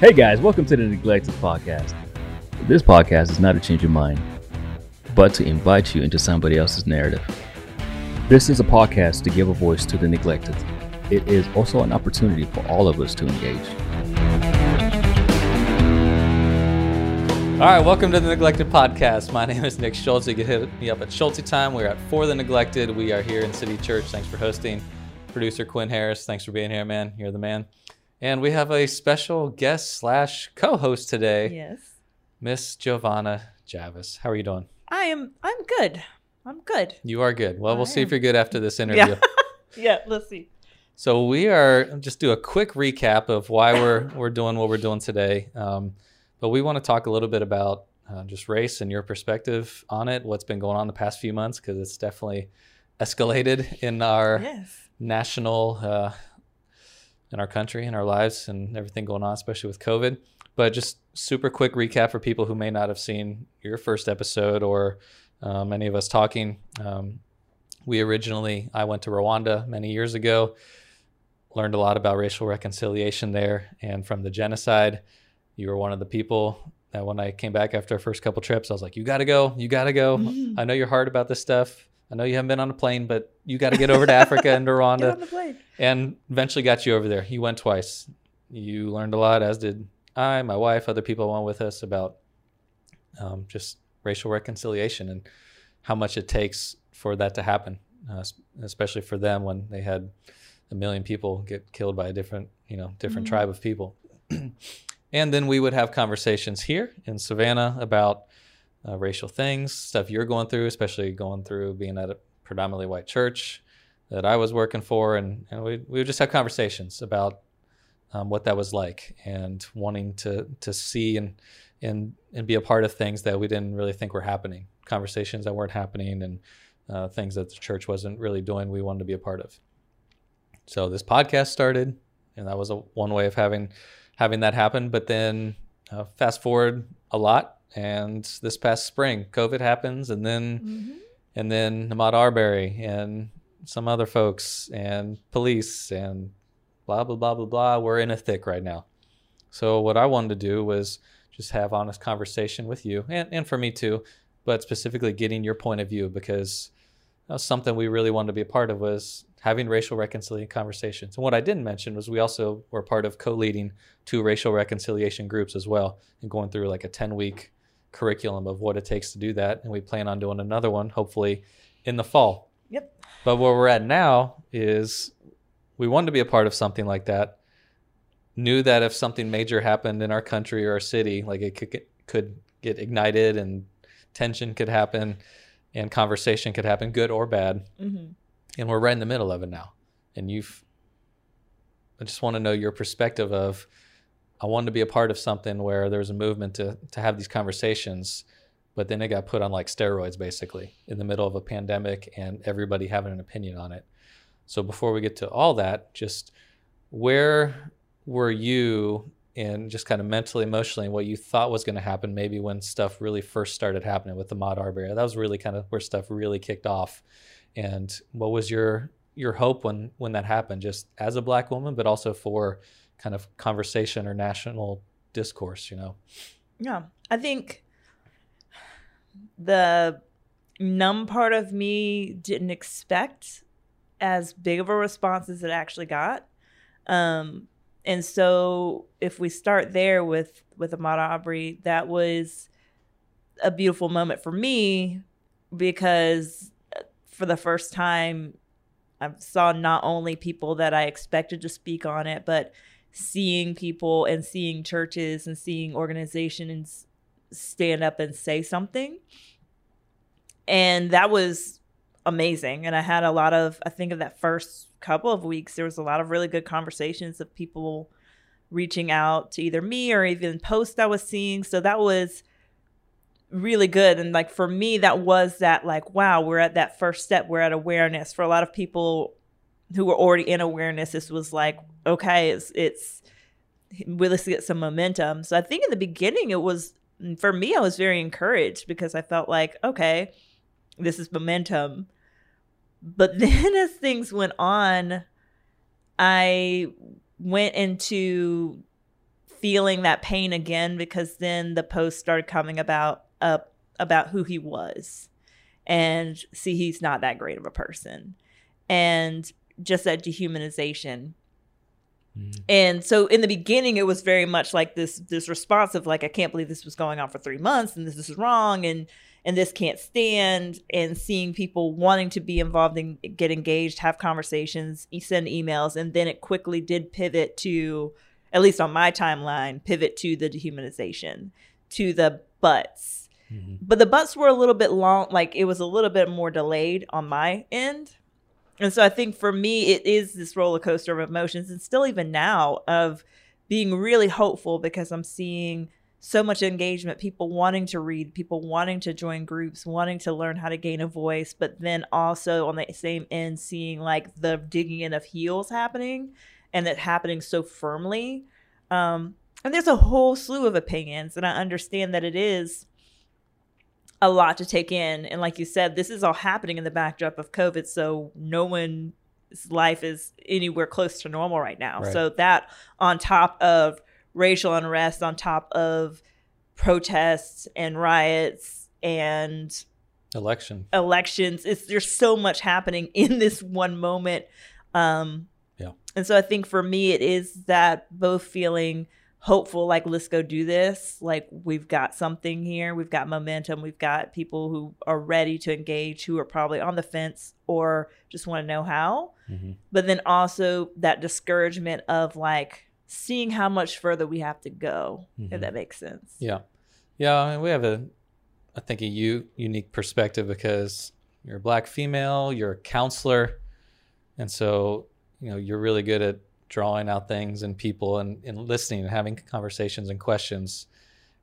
Hey guys, welcome to the Neglected Podcast. This podcast is not to change your mind, but to invite you into somebody else's narrative. This is a podcast to give a voice to the neglected. It is also an opportunity for all of us to engage. All right, welcome to the Neglected Podcast. My name is Nick Schultz. You can hit me up at Schulte Time. We're at For the Neglected. We are here in City Church. Thanks for hosting. Producer Quinn Harris, thanks for being here, man. You're the man. And we have a special guest slash co-host today, Yes. Miss Jovanna Javis. How are you doing? I am I'm good. I'm good. You are good. Well, I we'll see if you're good after this interview. Yeah, let's see. So we are just do a quick recap of why we're we're doing what we're doing today. Um, but we want to talk a little bit about uh, just race and your perspective on it. What's been going on the past few months because it's definitely escalated in our Yes. national, uh, in our country, in our lives, and everything going on, especially with COVID. But just super quick recap for people who may not have seen your first episode or um, any of us talking. Um, we originally, I went to Rwanda many years ago, learned a lot about racial reconciliation there and from the genocide. You were one of the people that when I came back after our first couple trips, I was like, you got to go, you got to go. Mhm. I know you're hard about this stuff. I know you haven't been on a plane, but you got to get over to Africa and to Rwanda on the plane. and eventually got you over there. You went twice. You learned a lot, as did I, my wife, other people went with us about um, just racial reconciliation and how much it takes for that to happen, uh, especially for them when they had a million people get killed by a different, you know, different Mhm. tribe of people. and then we would have conversations here in Savannah about uh, racial things, stuff you're going through, especially going through being at a predominantly white church that I was working for, and, and we we would just have conversations about um, what that was like and wanting to to see and and and be a part of things that we didn't really think were happening, conversations that weren't happening, and uh, things that the church wasn't really doing. We wanted to be a part of. So this podcast started, and that was a one way of having having that happen. But then uh, fast forward a lot, and this past spring, COVID happens, and then Mhm. and then Ahmaud Arbery and some other folks and police and blah blah blah blah blah. We're in a thick right now. So what I wanted to do was just have honest conversation with you and, and for me too, but specifically getting your point of view because something we really wanted to be a part of was having racial reconciliation conversations. And what I didn't mention was we also were part of co-leading two racial reconciliation groups as well and going through like a 10 week curriculum of what it takes to do that. And we plan on doing another one hopefully in the fall. Yep. But where we're at now is we wanted to be a part of something like that. Knew that if something major happened in our country or our city, like it could get, could get ignited and tension could happen and conversation could happen, good or bad. Mhm. And we're right in the middle of it now. And you've, I just want to know your perspective of, I wanted to be a part of something where there was a movement to to have these conversations, but then it got put on like steroids basically in the middle of a pandemic and everybody having an opinion on it. So before we get to all that, just where were you in just kind of mentally, emotionally, and what you thought was going to happen maybe when stuff really first started happening with the Ahmaud Arbery? That was really kind of where stuff really kicked off. And what was your your hope when when that happened, just as a black woman, but also for kind of conversation or national discourse, you know? Yeah. I think the numb part of me didn't expect as big of a response as it actually got. Um, and so if we start there with with Ahmaud Arbery, that was a beautiful moment for me because uh, for the first time I saw not only people that I expected to speak on it, but seeing people and seeing churches and seeing organizations stand up and say something. And that was amazing. And I had a lot of, I think of that first couple of weeks, there was a lot of really good conversations of people reaching out to either me or even posts I was seeing. So that was really good. And like for me, that was that like, wow, we're at that first step. We're at awareness. For a lot of people who were already in awareness, this was like, okay, it's it's we let's get some momentum. So I think in the beginning it was for me, I was very encouraged because I felt like, okay, this is momentum. But then as things went on, I went into feeling that pain again because then the post started coming about up about who he was and see he's not that great of a person and just that dehumanization Mhm. and so in the beginning it was very much like this this response of like i can't believe this was going on for three months and this is wrong and and this can't stand and seeing people wanting to be involved and get engaged have conversations send emails and then it quickly did pivot to at least on my timeline pivot to the dehumanization to the butts Mhm. but the butts were a little bit long like it was a little bit more delayed on my end and so i think for me it is this roller coaster of emotions and still even now of being really hopeful because i'm seeing so much engagement people wanting to read people wanting to join groups wanting to learn how to gain a voice but then also on the same end seeing like the digging in of heels happening and it happening so firmly. Um and there's a whole slew of opinions and i understand that it is a lot to take in. And like you said, this is all happening in the backdrop of COVID. So no one's life is anywhere close to normal right now. Right. So that on top of racial unrest, on top of protests and riots and election elections, it's there's so much happening in this one moment. Um Yeah. and so I think for me it is that both feeling hopeful like let's go do this like we've got something here we've got momentum we've got people who are ready to engage who are probably on the fence or just want to know how Mhm. but then also that discouragement of like seeing how much further we have to go Mhm. if that makes sense Yeah, yeah. I mean, we have a, I think, a u- unique perspective because you're a black female, you're a counselor, and so you know you're really good at drawing out things and people and, and listening and having conversations and questions.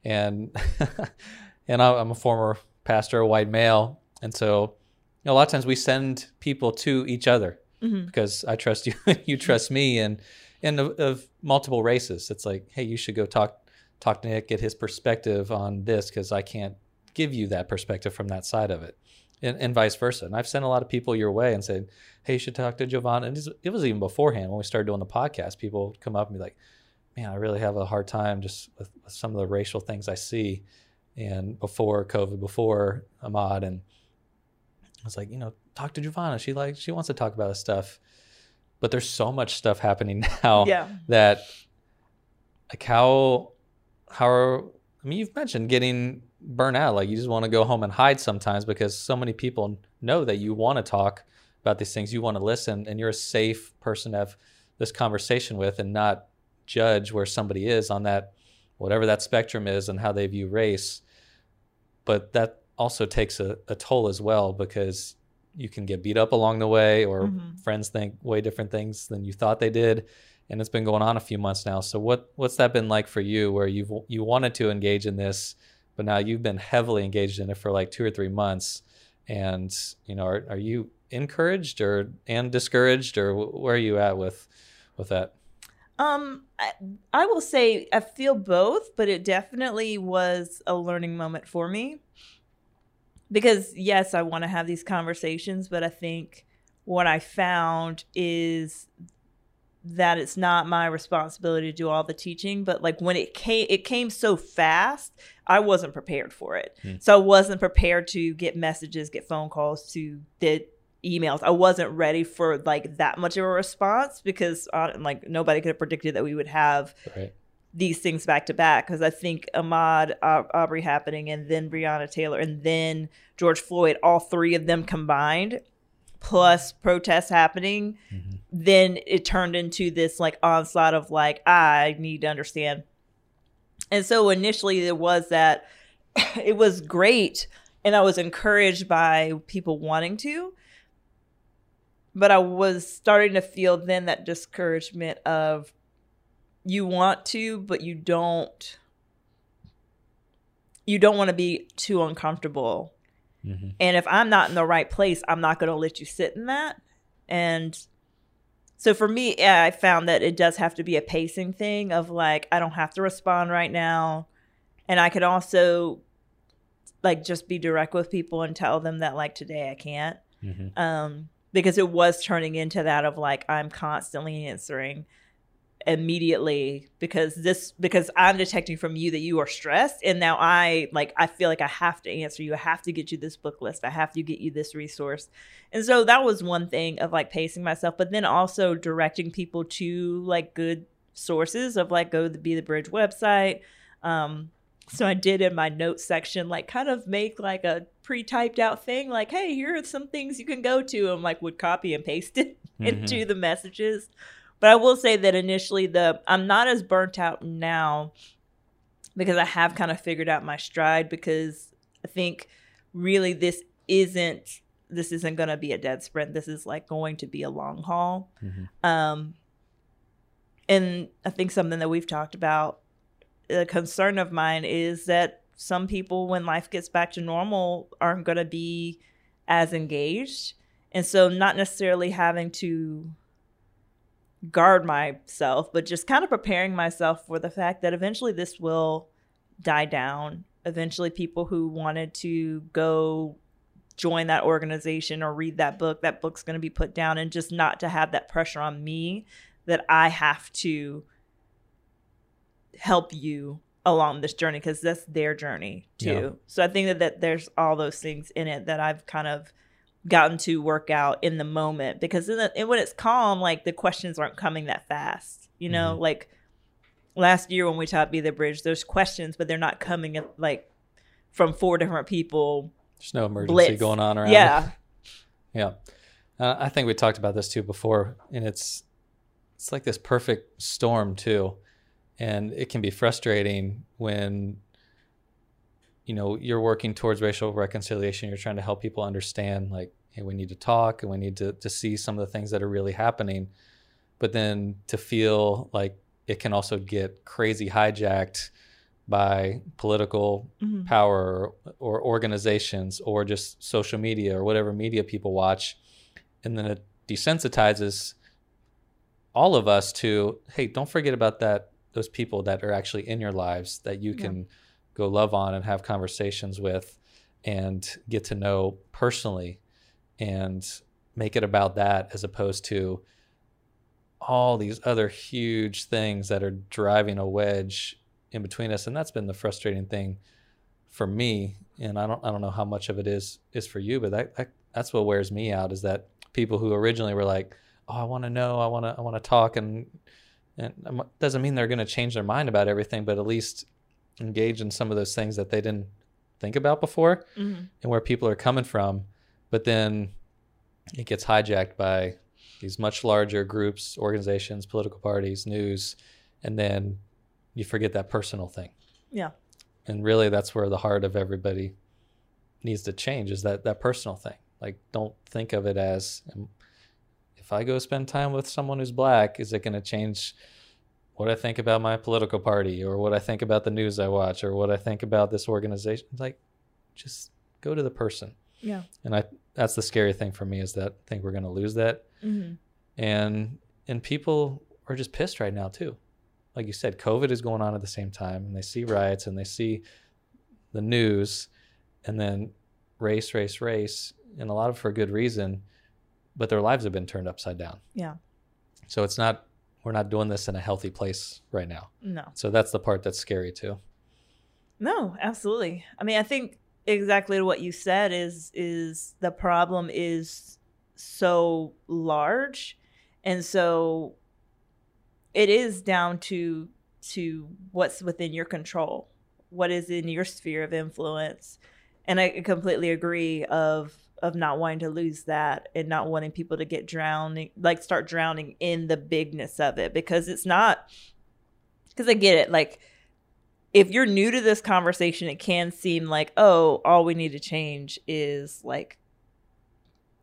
And and I- I'm a former pastor, a white male, and so you know, a lot of times we send people to each other Mhm. because I trust you, you trust me, and and of, of multiple races. It's like, hey, you should go talk talk to Nick, get his perspective on this because I can't give you that perspective from that side of it, and, and vice versa. And I've sent a lot of people your way and said, hey, you should talk to Jovanna. And it was even beforehand when we started doing the podcast. People would come up and be like, man, I really have a hard time just with, with some of the racial things I see. And before COVID, before Ahmaud, and I was like, you know, talk to Jovanna. She like she wants to talk about this stuff. But there's so much stuff happening now yeah that like how how are, I mean you've mentioned getting burnt out. Like you just want to go home and hide sometimes because so many people know that you want to talk about these things you want to listen and you're a safe person to have this conversation with and not judge where somebody is on that whatever that spectrum is and how they view race. But that also takes a, a toll as well because you can get beat up along the way or Mhm. friends think way different things than you thought they did and it's been going on a few months now. So what what's that been like for you where you've you wanted to engage in this but now you've been heavily engaged in it for like two or three months and you know are, are you encouraged or and discouraged or where are you at with with that Um, I, I will say I feel both, but it definitely was a learning moment for me. Because yes, I want to have these conversations, but I think what I found is that it's not my responsibility to do all the teaching, but like when it came it came so fast, I wasn't prepared for it. Hmm. So I wasn't prepared to get messages, get phone calls, to get emails. I wasn't ready for like that much of a response because uh, like nobody could have predicted that we would have right these things back to back. Because I think Ahmaud Au- Arbery happening, and then Breonna Taylor, and then George Floyd, all three of them combined, plus protests happening, Mhm. then it turned into this like onslaught of like I need to understand. And so initially there was that it was great and I was encouraged by people wanting to but I was starting to feel then that discouragement of you want to but you don't you don't want to be too uncomfortable hmm and if I'm not in the right place, I'm not going to let you sit in that. And so for me, yeah, I found that it does have to be a pacing thing of like, I don't have to respond right now. And I could also like just be direct with people and tell them that like today I can't. hmm Um, because it was turning into that of like, I'm constantly answering immediately because this because I'm detecting from you that you are stressed and now I like I feel like I have to answer you. I have to get you this book list. I have to get you this resource. And so that was one thing of like pacing myself, but then also directing people to like good sources of like go to the Be the Bridge website. Um so I did in my notes section like kind of make like a pre-typed out thing like hey here are some things you can go to and like would copy and paste it mm-hmm. into the messages but I will say that initially the I'm not as burnt out now because I have kind of figured out my stride because I think really this isn't this isn't going to be a dead sprint. This is like going to be a long haul. Mm-hmm. Um and I think something that we've talked about a concern of mine is that some people when life gets back to normal aren't going to be as engaged. And so not necessarily having to guard myself, but just kind of preparing myself for the fact that eventually this will die down. Eventually, people who wanted to go join that organization or read that book, that book's going to be put down, and just not to have that pressure on me that I have to help you along this journey because that's their journey too. Yeah. So I think that, that there's all those things in it that I've kind of gotten to work out in the moment because in the, when it's calm, like the questions aren't coming that fast. You know, mm-hmm. like last year when we taught Be the Bridge, there's questions, but they're not coming like from four different people. There's no emergency blitz. going on around. Yeah. yeah. Uh, I think we talked about this too before, and it's it's like this perfect storm too, and it can be frustrating when you know you're working towards racial reconciliation you're trying to help people understand like hey we need to talk and we need to, to see some of the things that are really happening. But then to feel like it can also get crazy hijacked by political mm-hmm. power or, or organizations or just social media or whatever media people watch. And then it desensitizes all of us to hey don't forget about that those people that are actually in your lives that you can yeah go love on and have conversations with and get to know personally and make it about that as opposed to all these other huge things that are driving a wedge in between us. And that's been the frustrating thing for me. And I don't I don't know how much of it is is for you but that, that that's what wears me out is that people who originally were like oh I want to know I want to I want to talk and and doesn't mean they're going to change their mind about everything but at least engage in some of those things that they didn't think about before mm-hmm. and where people are coming from but then it gets hijacked by these much larger groups organizations political parties news and then you forget that personal thing yeah and really that's where the heart of everybody needs to change is that that personal thing like don't think of it as um, if i go spend time with someone who's black is it going to change what I think about my political party or what I think about the news I watch or what I think about this organization. Like, just go to the person. Yeah. And I that's the scary thing for me is that I think we're going to lose that. Mm-hmm. And and people are just pissed right now too. Like you said, COVID is going on at the same time, and they see riots and they see the news, and then race, race, race, and a lot of for good reason, but their lives have been turned upside down. Yeah. So it's not we're not doing this in a healthy place right now. No. So that's the part that's scary too. No, absolutely. I mean, I think exactly what you said is is the problem is so large. And so it is down to to what's within your control what is in your sphere of influence. And i completely agree of of not wanting to lose that and not wanting people to get drowning like start drowning in the bigness of it because it's not because i get it like if you're new to this conversation it can seem like oh all we need to change is like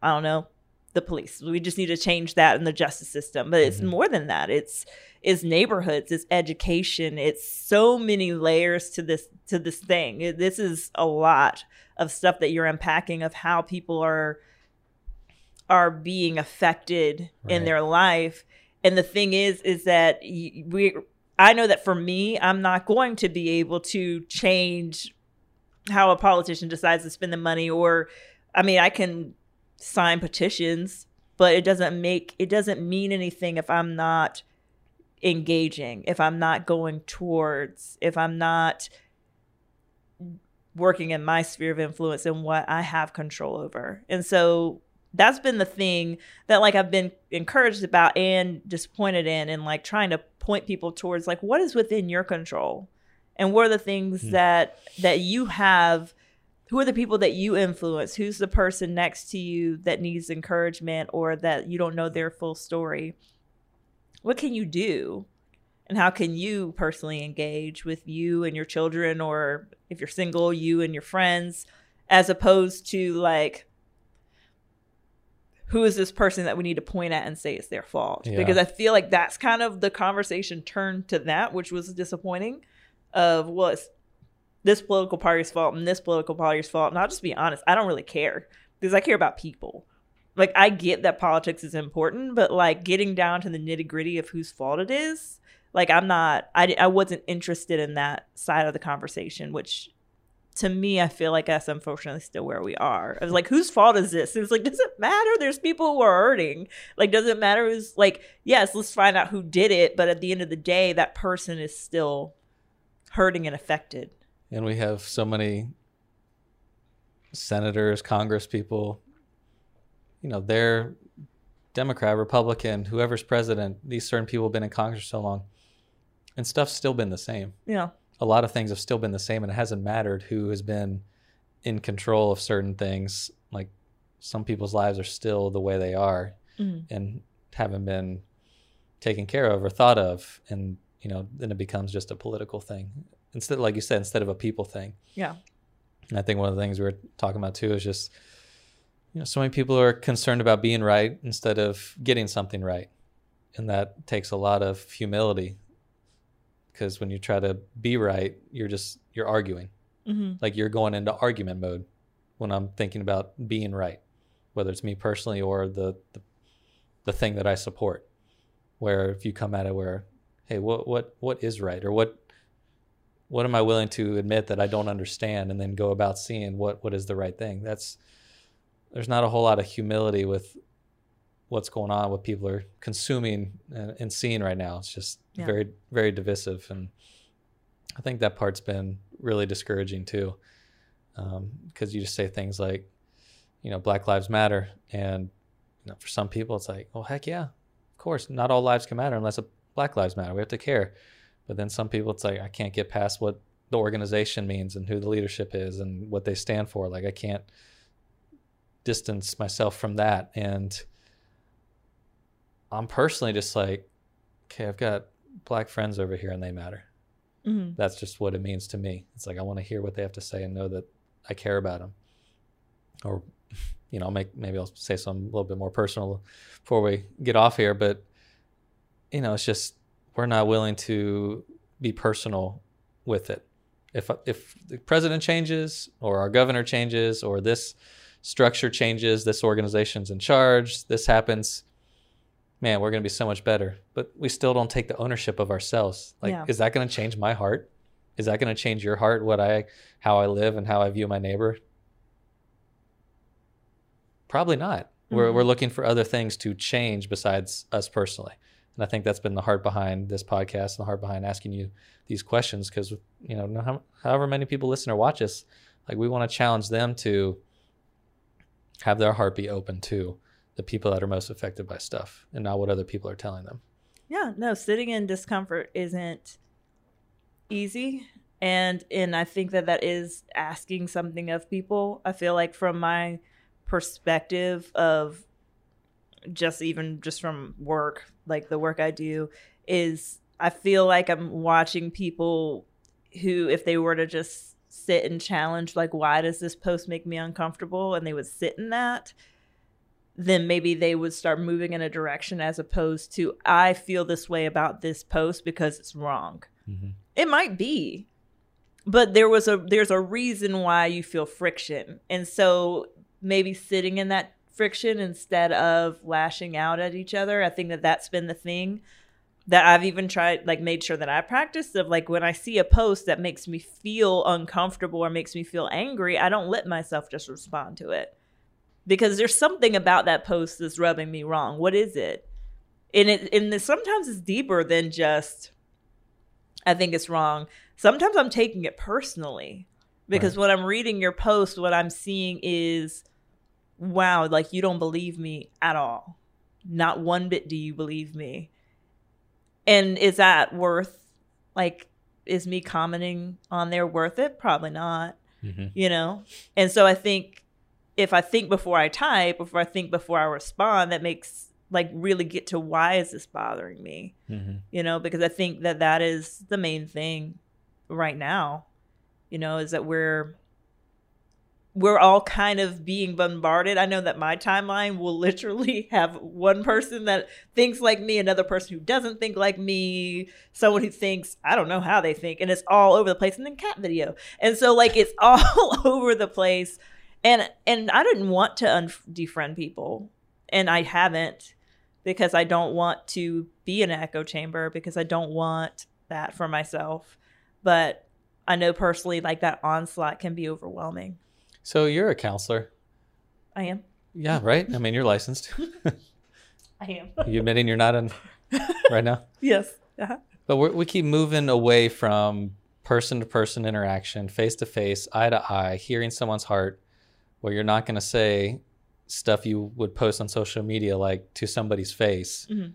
i don't know the police. We just need to change that in the justice system. But it's mm-hmm. more than that. It's it's neighborhoods it's education it's so many layers to this to this thing. This is a lot of stuff that you're unpacking of how people are are being affected right. in their life. And the thing is is that we i know that for me i'm not going to be able to change how a politician decides to spend the money or i mean i can sign petitions but it doesn't make it doesn't mean anything if i'm not engaging, if I'm not going towards, if I'm not working in my sphere of influence and what I have control over. And so that's been the thing that like I've been encouraged about and disappointed in and like trying to point people towards like what is within your control? And what are the things Hmm. that that you have? Who are the people that you influence? Who's the person next to you that needs encouragement or that you don't know their full story? What can you do? And how can you personally engage with you and your children or if you're single you and your friends as opposed to like who is this person that we need to point at and say it's their fault? Yeah. because i feel like that's kind of the conversation turned to that which was disappointing of well it's this political party's fault and this political party's fault. And i'll just be honest i don't really care because i care about people. Like i get that politics is important but like getting down to the nitty gritty of whose fault it is like i'm not I, I wasn't interested in that side of the conversation which to me i feel like that's unfortunately still where we are. I was like whose fault is this? It was like does it matter. There's people who are hurting. Like does it matter who's like yes let's find out who did it but at the end of the day that person is still hurting and affected. And we have so many senators, Congress people, you know, they're Democrat, Republican, whoever's president, these certain people have been in Congress so long. And stuff's still been the same. you know A lot of things have still been the same, and it hasn't mattered who has been in control of certain things. Like some people's lives are still the way they are Mhm. and haven't been taken care of or thought of. And, you know, then it becomes just a political thing. Instead, like you said, instead of a people thing. yeah And I think one of the things we were talking about too is just, you know, so many people are concerned about being right instead of getting something right. And that takes a lot of humility because when you try to be right, you're just, you're arguing. hmm Like you're going into argument mode when I'm thinking about being right, whether it's me personally or the, the, the thing that I support. Where if you come at it where, hey, what, what, what is right? Or what, what am I willing to admit that I don't understand and then go about seeing what, what is the right thing? That's, there's not a whole lot of humility with what's going on, what people are consuming and, and seeing right now. It's just Yeah. very, very divisive. And I think that part's been really discouraging too. Um, because you just say things like, you know, Black Lives Matter. And, you know, for some people, it's like, oh, heck yeah, of course, not all lives can matter unless a Black Lives Matter. We have to care. But then some people, it's like, I can't get past what the organization means and who the leadership is and what they stand for. Like, I can't distance myself from that. And I'm personally just like, okay, I've got black friends over here and they matter. hmm That's just what it means to me. It's like I want to hear what they have to say and know that I care about them. Or, you know, I'll make maybe I'll say something a little bit more personal before we get off here. But you know, it's just we're not willing to be personal with it. If if the president changes or our governor changes or this structure changes, this organization's in charge, this happens, man, we're going to be so much better. But we still don't take the ownership of ourselves. Like, Yeah. is that going to change my heart? Is that going to change your heart? What I, how I live and how I view my neighbor? Probably not. We're Mhm. we're looking for other things to change besides us personally. And I think that's been the heart behind this podcast and the heart behind asking you these questions because you know, how- however many people listen or watch us, like we want to challenge them to have their heart be open to the people that are most affected by stuff and not what other people are telling them. Yeah, no, sitting in discomfort isn't easy and and I think that that is asking something of people. I feel like from my perspective of just even just from work, like the work I do is I feel like I'm watching people who if they were to just sit and challenge like why does this post make me uncomfortable and they would sit in that then maybe they would start moving in a direction as opposed to I feel this way about this post because it's wrong. Mm-hmm. It might be. But there was a there's a reason why you feel friction. And so maybe sitting in that friction instead of lashing out at each other. I think that that's been the thing that I've even tried like made sure that I practiced of like when I see a post that makes me feel uncomfortable or makes me feel angry, I don't let myself just respond to it because there's something about that post that's rubbing me wrong. What is it? and it and it, sometimes it's deeper than just I think it's wrong. Sometimes I'm taking it personally because Right. when I'm reading your post, what I'm seeing is, wow, like you don't believe me at all. Not one bit do you believe me. And is that worth, like, is me commenting on there worth it? Probably not hmm you know and so i think if i think before i type before i think before i respond that makes like really get to why is this bothering me? Hmm you know because i think that that is the main thing right now you know is that we're we're all kind of being bombarded. I know that my timeline will literally have one person that thinks like me another person who doesn't think like me someone who thinks i don't know how they think and it's all over the place. And then cat video. And so like it's all over the place and and i didn't want to un- defriend people and i haven't because i don't want to be in an echo chamber because i don't want that for myself but i know personally like that onslaught can be overwhelming So you're a counselor. i am Yeah, right? I mean, you're licensed. i am you admitting you're not in right now? yes uh-huh. But we're, we keep moving away from person to person interaction, face to face, eye to eye, hearing someone's heart, where you're not going to say stuff you would post on social media like to somebody's face Mhm.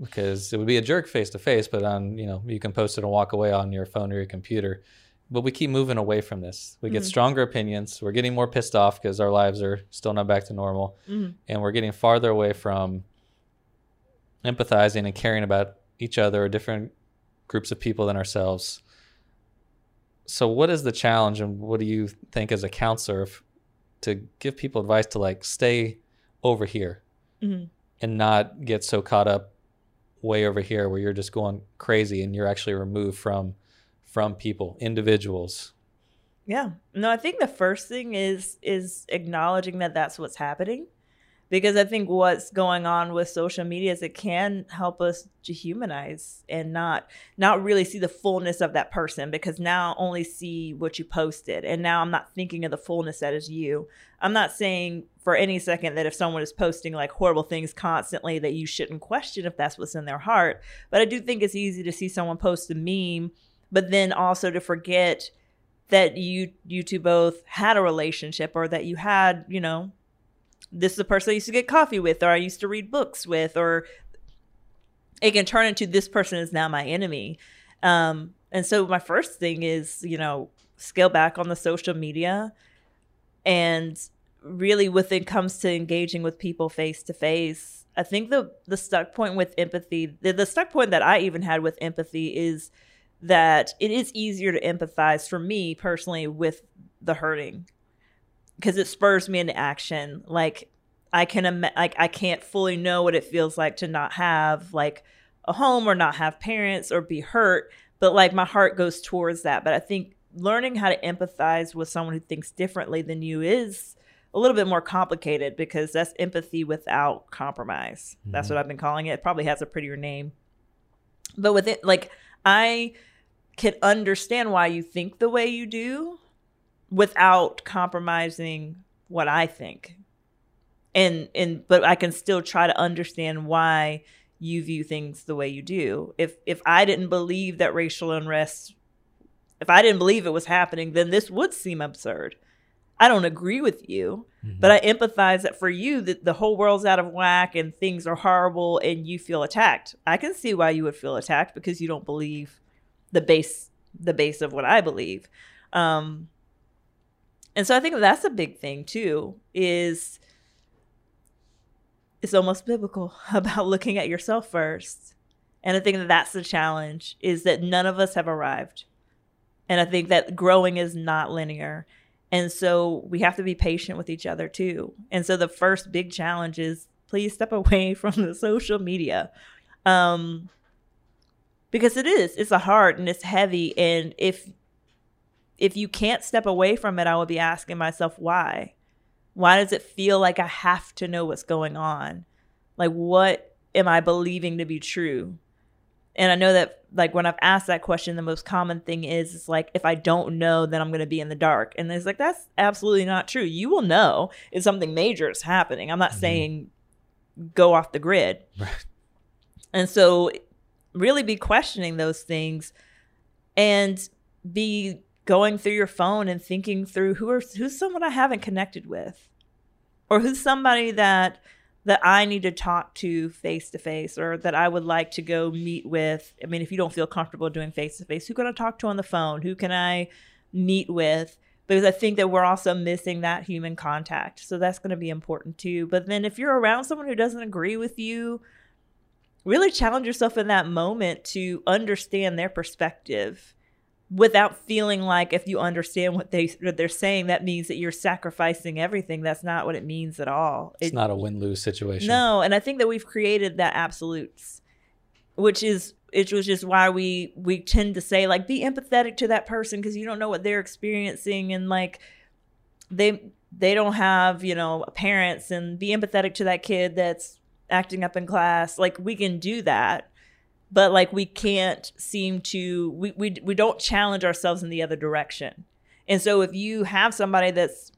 because it would be a jerk face to face, but on, you know, you can post it and walk away on your phone or your computer. But we keep moving away from this. We get Mhm. stronger opinions. We're getting more pissed off because our lives are still not back to normal Mhm. and we're getting farther away from empathizing and caring about each other or different groups of people than ourselves. So, what is the challenge, and what do you think as a counselor to give people advice to like stay over here Mhm. and not get so caught up way over here where you're just going crazy and you're actually removed from from people, individuals? Yeah. No, I think the first thing is is acknowledging that that's what's happening. Because I think what's going on with social media is it can help us dehumanize and not not really see the fullness of that person because now I only see what you posted and now I'm not thinking of the fullness that is you. I'm not saying for any second that if someone is posting like horrible things constantly that you shouldn't question if that's what's in their heart, but I do think it's easy to see someone post a meme but then also to forget that you you two both had a relationship or that you had you know this is the person I used to get coffee with or I used to read books with or it can turn into this person is now my enemy. Um and so my first thing is you know scale back on the social media and really when it comes to engaging with people face to face. I think the the stuck point with empathy the, the stuck point that i even had with empathy is that it is easier to empathize for me personally with the hurting because it spurs me into action. Like i can like i can't fully know what it feels like to not have like a home or not have parents or be hurt but like my heart goes towards that. But i think learning how to empathize with someone who thinks differently than you is a little bit more complicated because that's empathy without compromise. That's Mhm. what i've been calling it. It probably has a prettier name. But with it like i can understand why you think the way you do without compromising what I think. And and but I can still try to understand why you view things the way you do. If if I didn't believe that racial unrest if I didn't believe it was happening, then this would seem absurd. I don't agree with you, but I empathize that for you that the whole world's out of whack and things are horrible and you feel attacked. I can see why you would feel attacked because you don't believe the base the base of what I believe. Um and so I think that's a big thing too is it's almost biblical about looking at yourself first. And I think that that's the challenge is that none of us have arrived. And I think that growing is not linear. And so we have to be patient with each other too. And so the first big challenge is please step away from the social media. Um because it is it's a hard and it's heavy and if if you can't step away from it, I will be asking myself why. Why does it feel like I have to know what's going on? Like what am I believing to be true? And I know that like when I've asked that question, the most common thing is is like if I don't know, then I'm gonna be in the dark. And it's like that's absolutely not true. You will know if something major is happening. I'm not Mhm. saying go off the grid. Right. And so really be questioning those things and be going through your phone and thinking through who are who's someone I haven't connected with or who's somebody that that I need to talk to face to face or that I would like to go meet with. I mean, if you don't feel comfortable doing face to face, who can I talk to on the phone? Who can I meet with? Because I think that we're also missing that human contact. So that's going to be important too. But then if you're around someone who doesn't agree with you, really challenge yourself in that moment to understand their perspective without feeling like if you understand what they what they're saying that means that you're sacrificing everything. That's not what it means at all. It's It- not a win-lose situation. no and i think that we've created that absolutes which is which was just why we we tend to say like be empathetic to that person because you don't know what they're experiencing and like they they don't have you know parents and be empathetic to that kid that's acting up in class. Like we can do that but like we can't seem to we, we we don't challenge ourselves in the other direction. And so if you have somebody that's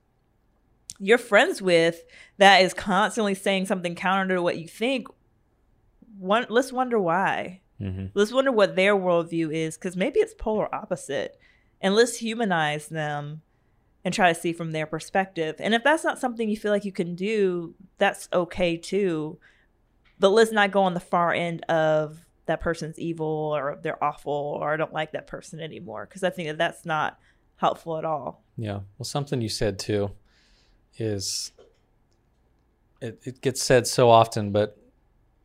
you're friends with that is constantly saying something counter to what you think one let's wonder why. Hmm let's wonder what their worldview is because maybe it's polar opposite. And let's humanize them and try to see from their perspective. And if that's not something you feel like you can do that's okay too. But let's not go on the far end of that person's evil or they're awful or i don't like that person anymore because i think that that's not helpful at all Yeah. Well, something you said too is it, it gets said so often, but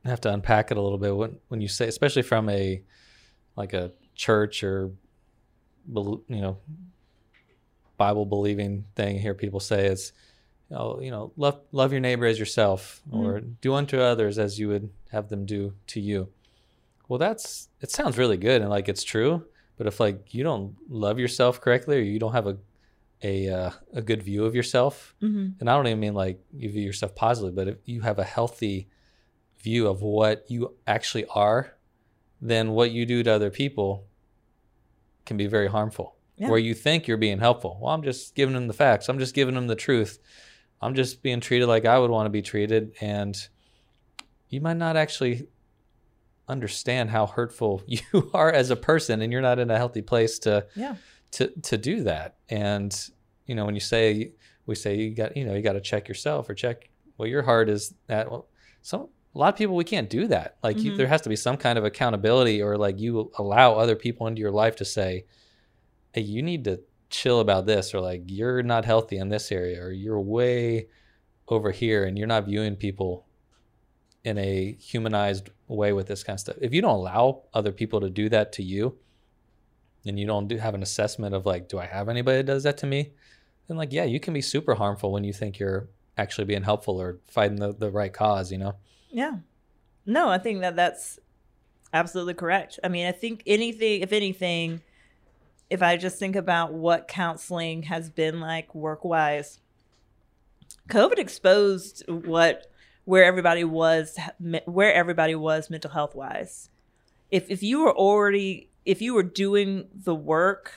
I have to unpack it a little bit when when you say, especially from a like a church or you know Bible believing thing. Hear people say it's oh you know love love your neighbor as yourself or mm-hmm. do unto others as you would have them do to you. Well, that's it sounds really good and like it's true, but if like you don't love yourself correctly or you don't have a a uh, a good view of yourself, mm-hmm. and I don't even mean like you view yourself positively, but if you have a healthy view of what you actually are, then what you do to other people can be very harmful. Yeah. Where you think you're being helpful. Well, I'm just giving them the facts. I'm just giving them the truth. I'm just being treated like I would want to be treated. And you might not actually understand how hurtful you are as a person and you're not in a healthy place to yeah to to do that. And you know, when you say we say you got you know you got to check yourself or check well your heart is that well some a lot of people we can't do that. Like you, Mhm. there has to be some kind of accountability or like you allow other people into your life to say, hey, you need to chill about this or like you're not healthy in this area or you're way over here and you're not viewing people in a humanized way with this kind of stuff. If you don't allow other people to do that to you, and you don't do have an assessment of like, do I have anybody that does that to me? Then like, yeah, you can be super harmful when you think you're actually being helpful or fighting the, the right cause, you know? Yeah. No, I think that that's absolutely correct. I mean, I think anything, if anything, if I just think about what counseling has been like work wise, COVID exposed what where everybody was where everybody was mental health wise. If if you were already if you were doing the work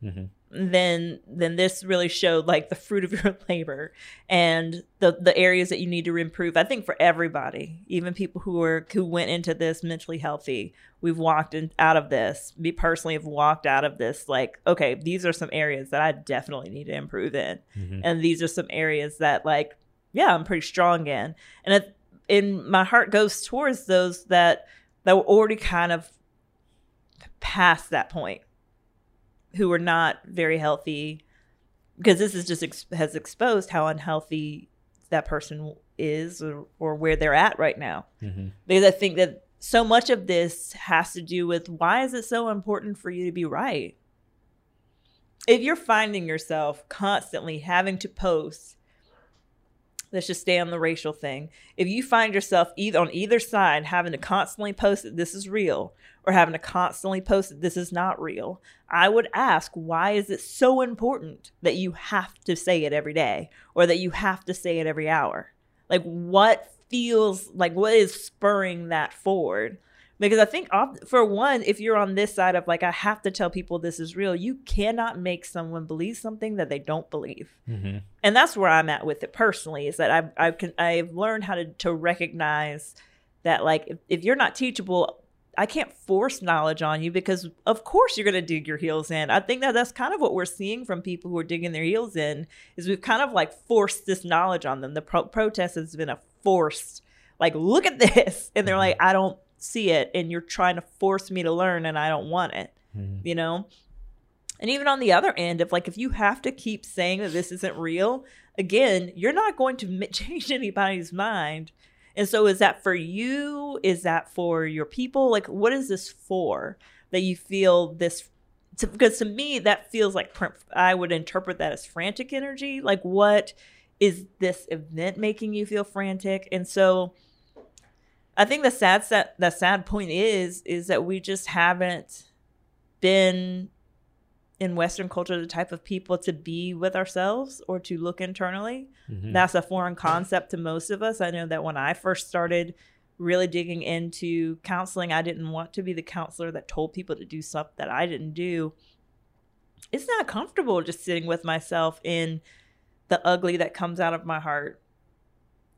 Mm-hmm. then then this really showed like the fruit of your labor and the the areas that you need to improve. I think for everybody, even people who are who went into this mentally healthy, we've walked in, out of this. Me personally have walked out of this like, okay, these are some areas that I definitely need to improve in, Mm-hmm. and these are some areas that like, yeah, I'm pretty strong in, and it, and my heart goes towards those that that were already kind of past that point who were not very healthy because this is just ex- has exposed how unhealthy that person is or, or where they're at right now. Mm-hmm. because i think that so much of this has to do with why is it so important for you to be right? If you're finding yourself constantly having to post let's just stay on the racial thing. If you find yourself either on either side having to constantly post that this is real or having to constantly post that this is not real i would ask why is it so important that you have to say it every day or that you have to say it every hour? Like what feels like what is spurring that forward because i think for one if you're on this side of like i have to tell people this is real you cannot make someone believe something that they don't believe. Mm-hmm. and that's where I'm at with it personally is that I've I've, con- I've learned how to to recognize that like if, if you're not teachable i can't force knowledge on you because of course you're going to dig your heels in. I think that that's kind of what we're seeing from people who are digging their heels in is we've kind of like forced this knowledge on them. The pro- protest has been a forced like look at this. And they're like i don't see it and you're trying to force me to learn and i don't want it Mhm. you know? And even on the other end of like if you have to keep saying that this isn't real again you're not going to change anybody's mind. And so is that for you? Is that for your people? Like what is this for that you feel this to, because to me that feels like i would interpret that as frantic energy. Like what is this event making you feel frantic? And so i think the sad sad the sad point is is that we just haven't been in Western culture the type of people to be with ourselves or to look internally. Mhm. That's a foreign concept to most of us. I know that when I first started really digging into counseling, I didn't want to be the counselor that told people to do stuff that I didn't do. It's not comfortable just sitting with myself in the ugly that comes out of my heart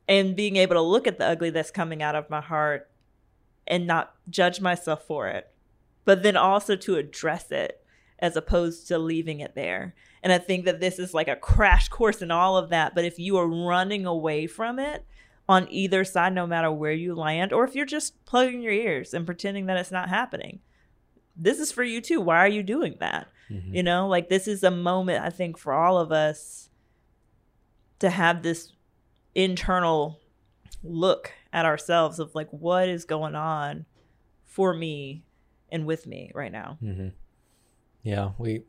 and being able to look at the ugly that's coming out of my heart and not judge myself for it, but then also to address it as opposed to leaving it there. And I think that this is like a crash course in all of that. But if you are running away from it on either side, no matter where you land, or if you're just plugging your ears and pretending that it's not happening, this is for you too. Why are you doing that? Mhm. You know, like this is a moment, I think, for all of us to have this internal look at ourselves of like, what is going on for me and with me right now? hmm Yeah, we,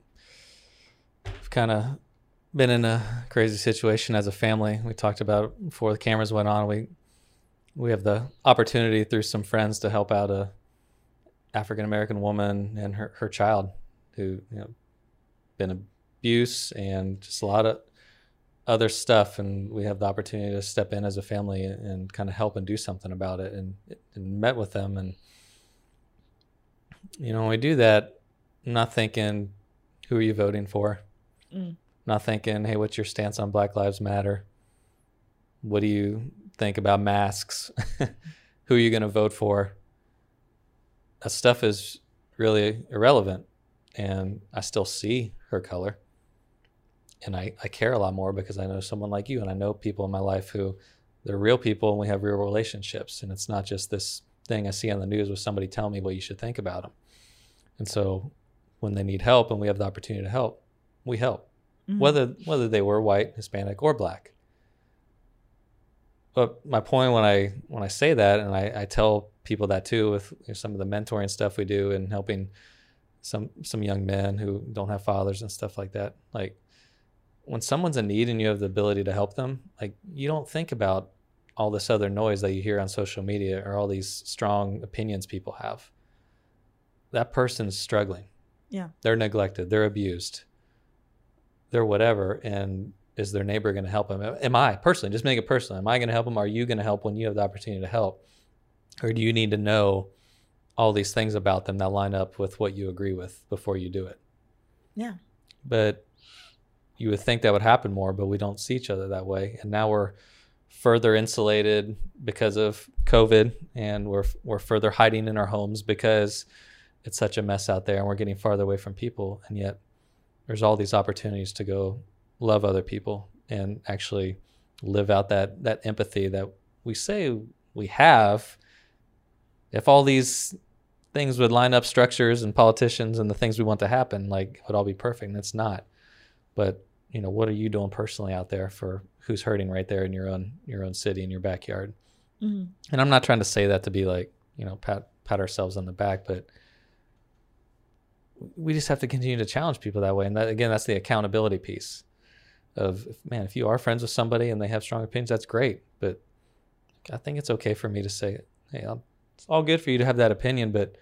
we've kind of been in a crazy situation as a family. We talked about before the cameras went on. We we have the opportunity through some friends to help out a African American woman and her, her child who you know been abuse and just a lot of other stuff and we have the opportunity to step in as a family and, and kind of help and do something about it and, and met with them and you know when we do that I'm not thinking who are you voting for? Mm. not thinking hey what's your stance on black lives matter? What do you think about masks? Who are you going to vote for? That stuff is really irrelevant and i still see her color and I, I care a lot more because i know someone like you and i know people in my life who they're real people and we have real relationships and it's not just this thing i see on the news with somebody telling me what you should think about them and so when they need help and we have the opportunity to help we help Mhm. whether whether they were white hispanic or black but my point when i when i say that and i, I tell people that too with some of the mentoring stuff we do and helping some some young men who don't have fathers and stuff like that like when someone's in need and you have the ability to help them like you don't think about all this other noise that you hear on social media or all these strong opinions people have. That person's struggling. Yeah. they're neglected. They're abused. They're whatever and is their neighbor going to help them? Am i personally just make it personal am i going to help them? Are you going to help when you have the opportunity to help? Or do you need to know all these things about them that line up with what you agree with before you do it? Yeah. but you would think that would happen more but we don't see each other that way. And now we're further insulated because of covid and we're we're further hiding in our homes because it's such a mess out there and we're getting farther away from people. And yet there's all these opportunities to go love other people and actually live out that that empathy that we say we have. If all these things would line up structures and politicians and the things we want to happen like it would all be perfect and it's not. But you know what are you doing personally out there for who's hurting right there in your own your own city in your backyard? Mhm. and i'm not trying to say that to be like you know pat pat ourselves on the back but we just have to continue to challenge people that way. And that again that's the accountability piece of man if you are friends with somebody and they have strong opinions that's great. But i think it's okay for me to say hey I'll, it's all good for you to have that opinion but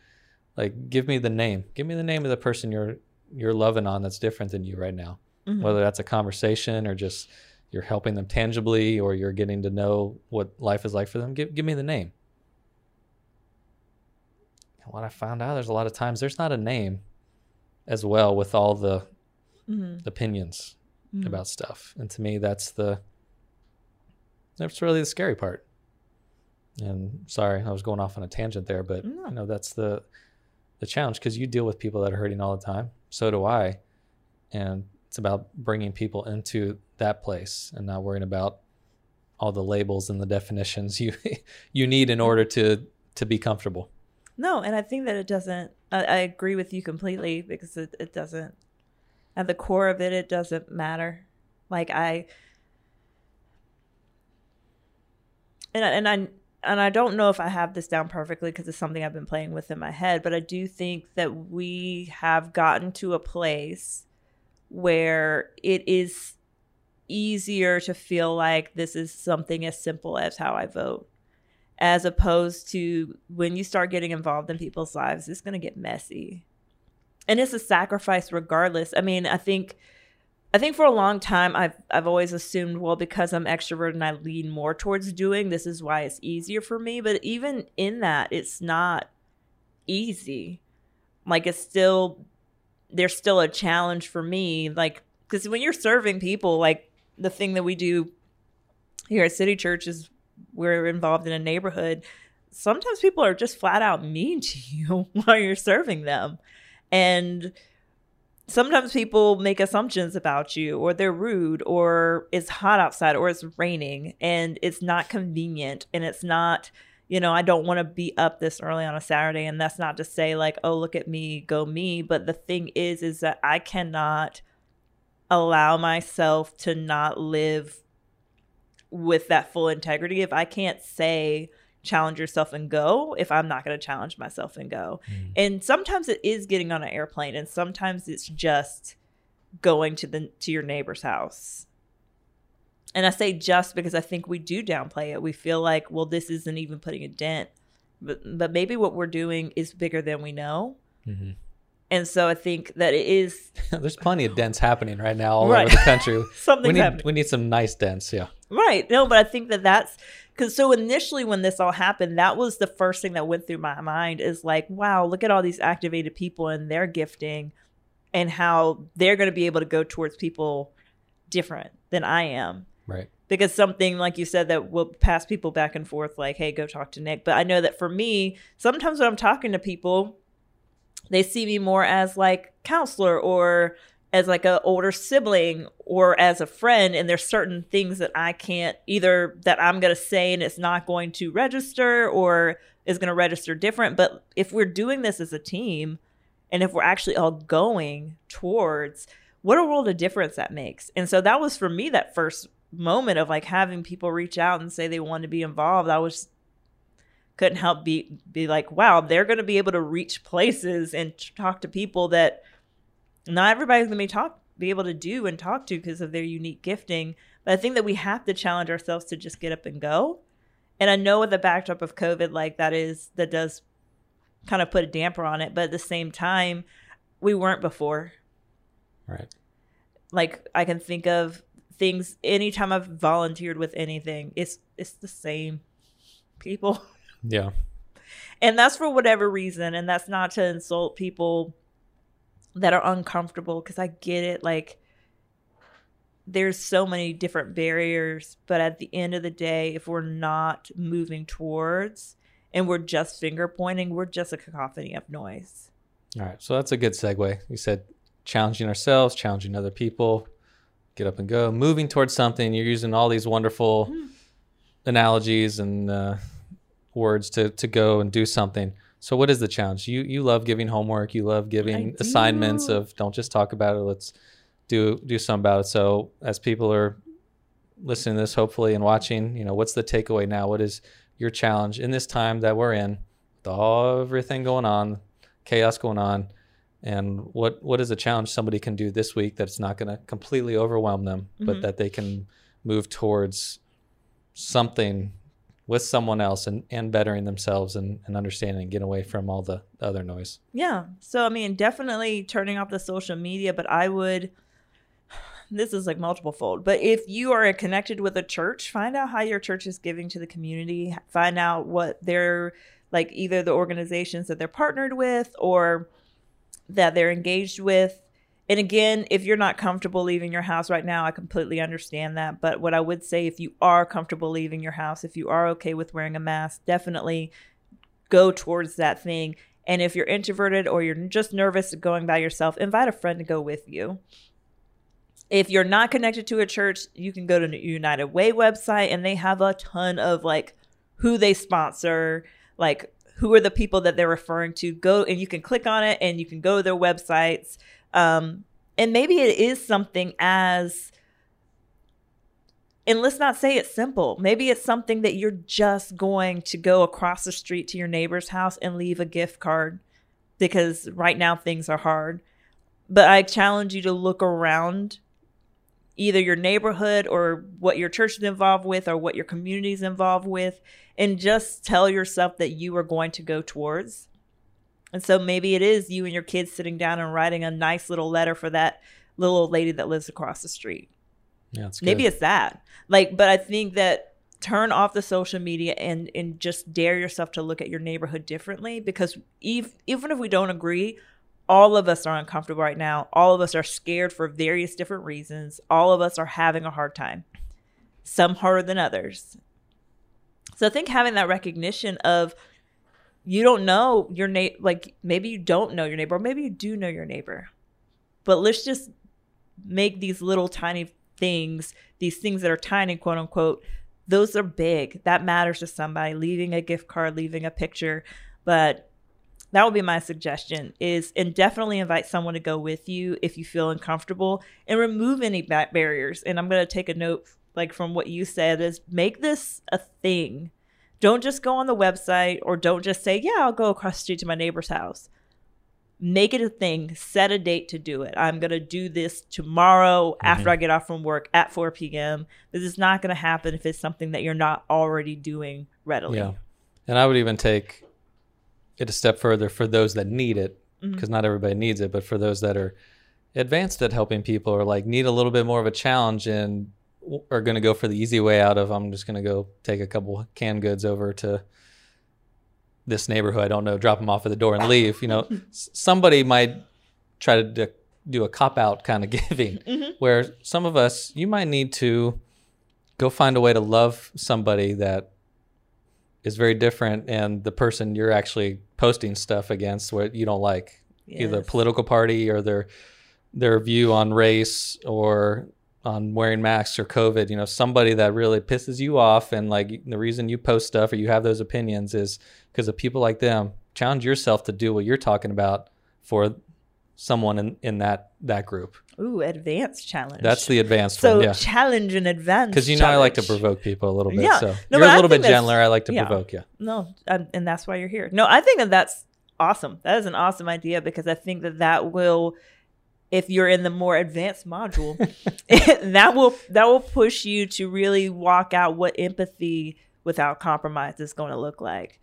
like give me the name. Give me the name of the person you're you're loving on that's different than you right now Mhm. whether that's a conversation or just you're helping them tangibly or you're getting to know what life is like for them give, give me the name and what i found out there's a lot of times there's not a name as well with all the Mhm. opinions Mhm. about stuff and to me that's the that's really the scary part And sorry, I was going off on a tangent there, but No. you know that's the the challenge because you deal with people that are hurting all the time. So do I, and it's about bringing people into that place and not worrying about all the labels and the definitions you you need in order to to be comfortable. No, and I think that it doesn't. I, I agree with you completely because it, it doesn't. At the core of it, it doesn't matter. Like I, and I, and I and I don't know if I have this down perfectly because it's something I've been playing with in my head, but I do think that we have gotten to a place where it is easier to feel like this is something as simple as how I vote as opposed to when you start getting involved in people's lives, it's going to get messy. And it's a sacrifice regardless. I mean, I think I think for a long time I've I've always assumed well because I'm extrovert and I lean more towards doing this is why it's easier for me, but even in that it's not easy. Like it's still there's still a challenge for me like cuz when you're serving people like the thing that we do here at City Church is we're involved in a neighborhood, sometimes people are just flat out mean to you while you're serving them. And sometimes people make assumptions about you, or they're rude, or it's hot outside, or it's raining, and it's not convenient, and it's not. You know, I don't want to be up this early on a Saturday, and that's not to say like, oh, look at me, go me. But the thing is, is that I cannot allow myself to not live with that full integrity if I can't say challenge yourself and go if I'm not going to challenge myself and go. Mm. And sometimes it is getting on an airplane and sometimes it's just going to the to your neighbor's house. And I say just because I think we do downplay it. We feel like, well, this isn't even putting a dent. But but maybe what we're doing is bigger than we know. Mhm. And so I think that it is There's plenty of dents happening right now all Right. over the country. we something need happening. we need some nice dents. Yeah. Right. No, but I think that that's because so initially when this all happened, that was the first thing that went through my mind is like, wow, look at all these activated people and their gifting and how they're going to be able to go towards people different than I am. Right. Because something like you said that will pass people back and forth, like, hey, go talk to Nick. But I know that for me, sometimes when I'm talking to people, they see me more as like counselor or as like a older sibling or as a friend and there's certain things that I can't either that I'm going to say and it's not going to register or is going to register different but if we're doing this as a team and if we're actually all going towards what a world of difference that makes and so that was for me that first moment of like having people reach out and say they want to be involved I was couldn't help be be like wow they're going to be able to reach places and talk to people that not everybody's going to be talk be able to do and talk to because of their unique gifting. But i think that we have to challenge ourselves to just get up and go. And i know with the backdrop of covid like that is that does kind of put a damper on it but at the same time we weren't before. Right. like i can think of things anytime i've volunteered with anything it's it's the same people Yeah. and that's for whatever reason and that's not to insult people that are uncomfortable because i get it like there's so many different barriers but at the end of the day if we're not moving towards and we're just finger pointing we're just a cacophony of noise All right. So that's a good segue. We said challenging ourselves, challenging other people, get up and go, moving towards something. You're using all these wonderful Hmm. analogies and uh, words to, to go and do something. So what is the challenge? You you love giving homework. You love giving assignments of don't just talk about it. Let's do do something about it. So as people are listening to this, hopefully and watching, you know, what's the takeaway now? What is your challenge in this time that we're in, with all everything going on, chaos going on, and what what is a challenge somebody can do this week that's not going to completely overwhelm them, but Mhm. that they can move towards something with someone else and, and bettering themselves and, and understanding and getting away from all the other noise. Yeah. So I mean, definitely turning off the social media, but I would this is like multiple fold. But if you are connected with a church, find out how your church is giving to the community. Find out what they're like either the organizations that they're partnered with or that they're engaged with And again, if you're not comfortable leaving your house right now, I completely understand that. But what I would say, if you are comfortable leaving your house, if you are okay with wearing a mask, definitely go towards that thing. And if you're introverted or you're just nervous going by yourself, invite a friend to go with you. If you're not connected to a church, you can go to the United Way website and they have a ton of like who they sponsor, like who are the people that they're referring to. Go and you can click on it and you can go to their websites. Um, and maybe it is something as and let's not say it's simple. Maybe it's something that you're just going to go across the street to your neighbor's house and leave a gift card because right now things are hard. But I challenge you to look around either your neighborhood or what your church is involved with or what your community is involved with and just tell yourself that you are going to go towards. And so maybe it is you and your kids sitting down and writing a nice little letter for that little old lady that lives across the street. Yeah, it's Maybe good. it's that. Like, but I think that turn off the social media and and just dare yourself to look at your neighborhood differently because ev- even if we don't agree, all of us are uncomfortable right now. All of us are scared for various different reasons. All of us are having a hard time. Some harder than others. So I think having that recognition of you don't know your neighbor, like maybe you don't know your neighbor, or maybe you do know your neighbor. But let's just make these little tiny things, these things that are tiny, quote unquote, those are big. That matters to somebody. Leaving a gift card, leaving a picture. But that would be my suggestion is and definitely invite someone to go with you if you feel uncomfortable and remove any back barriers. And I'm going to take a note like from what you said is make this a thing. Don't just go on the website or don't just say, "Yeah, I'll go across the street to my neighbor's house." make it a thing set a date to do it i'm going to do this tomorrow Mm-hmm. after i get off from work at 4 p.m this is not going to happen if it's something that you're not already doing readily Yeah. And I would even take it a step further for those that need it, because not everybody needs it, but for those that are advanced at helping people or like need a little bit more of a challenge and are going to go for the easy way out of, I'm just going to go take a couple canned goods over to this neighborhood. I don't know, drop them off at the door and leave. You know, somebody might try to do a cop out kind of giving Mhm. where some of us, you might need to go find a way to love somebody that is very different and the person you're actually posting stuff against what you don't like either political party or their their view on race or on wearing masks or covid you know somebody that really pisses you off and like the reason you post stuff or you have those opinions is because of people like them. Challenge yourself to do what you're talking about for someone in, in that that group ooh advanced challenge that's the advanced so one yeah challenge and advance because you know I like to provoke people a little bit. Yeah. So No, you're a little bit gentler. I like to yeah. provoke you. no um, and that's why you're here no i think that that's awesome that is an awesome idea because i think that that will if you're in the more advanced module that will that will push you to really walk out what empathy without compromise is going to look like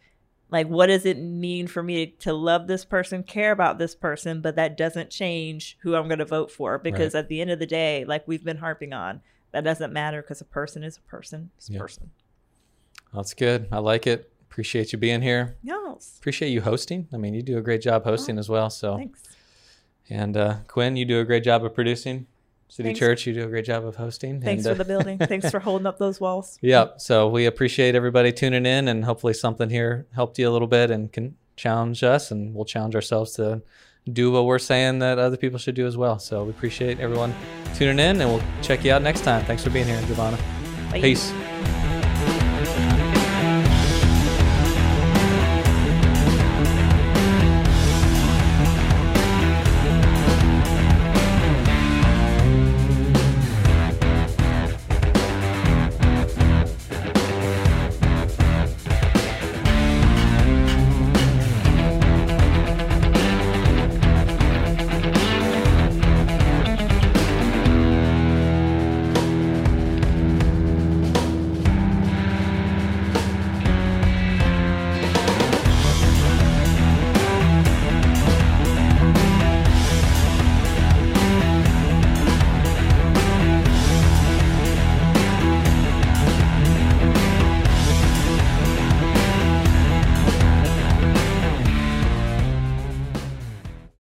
like what does it mean for me to love this person care about this person but that doesn't change who i'm going to vote for because at the end of the day like we've been harping on that doesn't matter because a person is a person is a Yeah. person That's good. I like it. Appreciate you being here. yes Appreciate you hosting. I mean, you do a great job hosting as well. So, thanks and uh, Quinn, you do a great job of producing. City Thanks. Church, you do a great job of hosting. thanks and, for uh, the building thanks for holding up those walls Yeah. So we appreciate everybody tuning in, and hopefully something here helped you a little bit and can challenge us, and we'll challenge ourselves to do what we're saying that other people should do as well. So we appreciate everyone tuning in, and we'll check you out next time. Thanks for being here, Jovanna. Bye. Peace.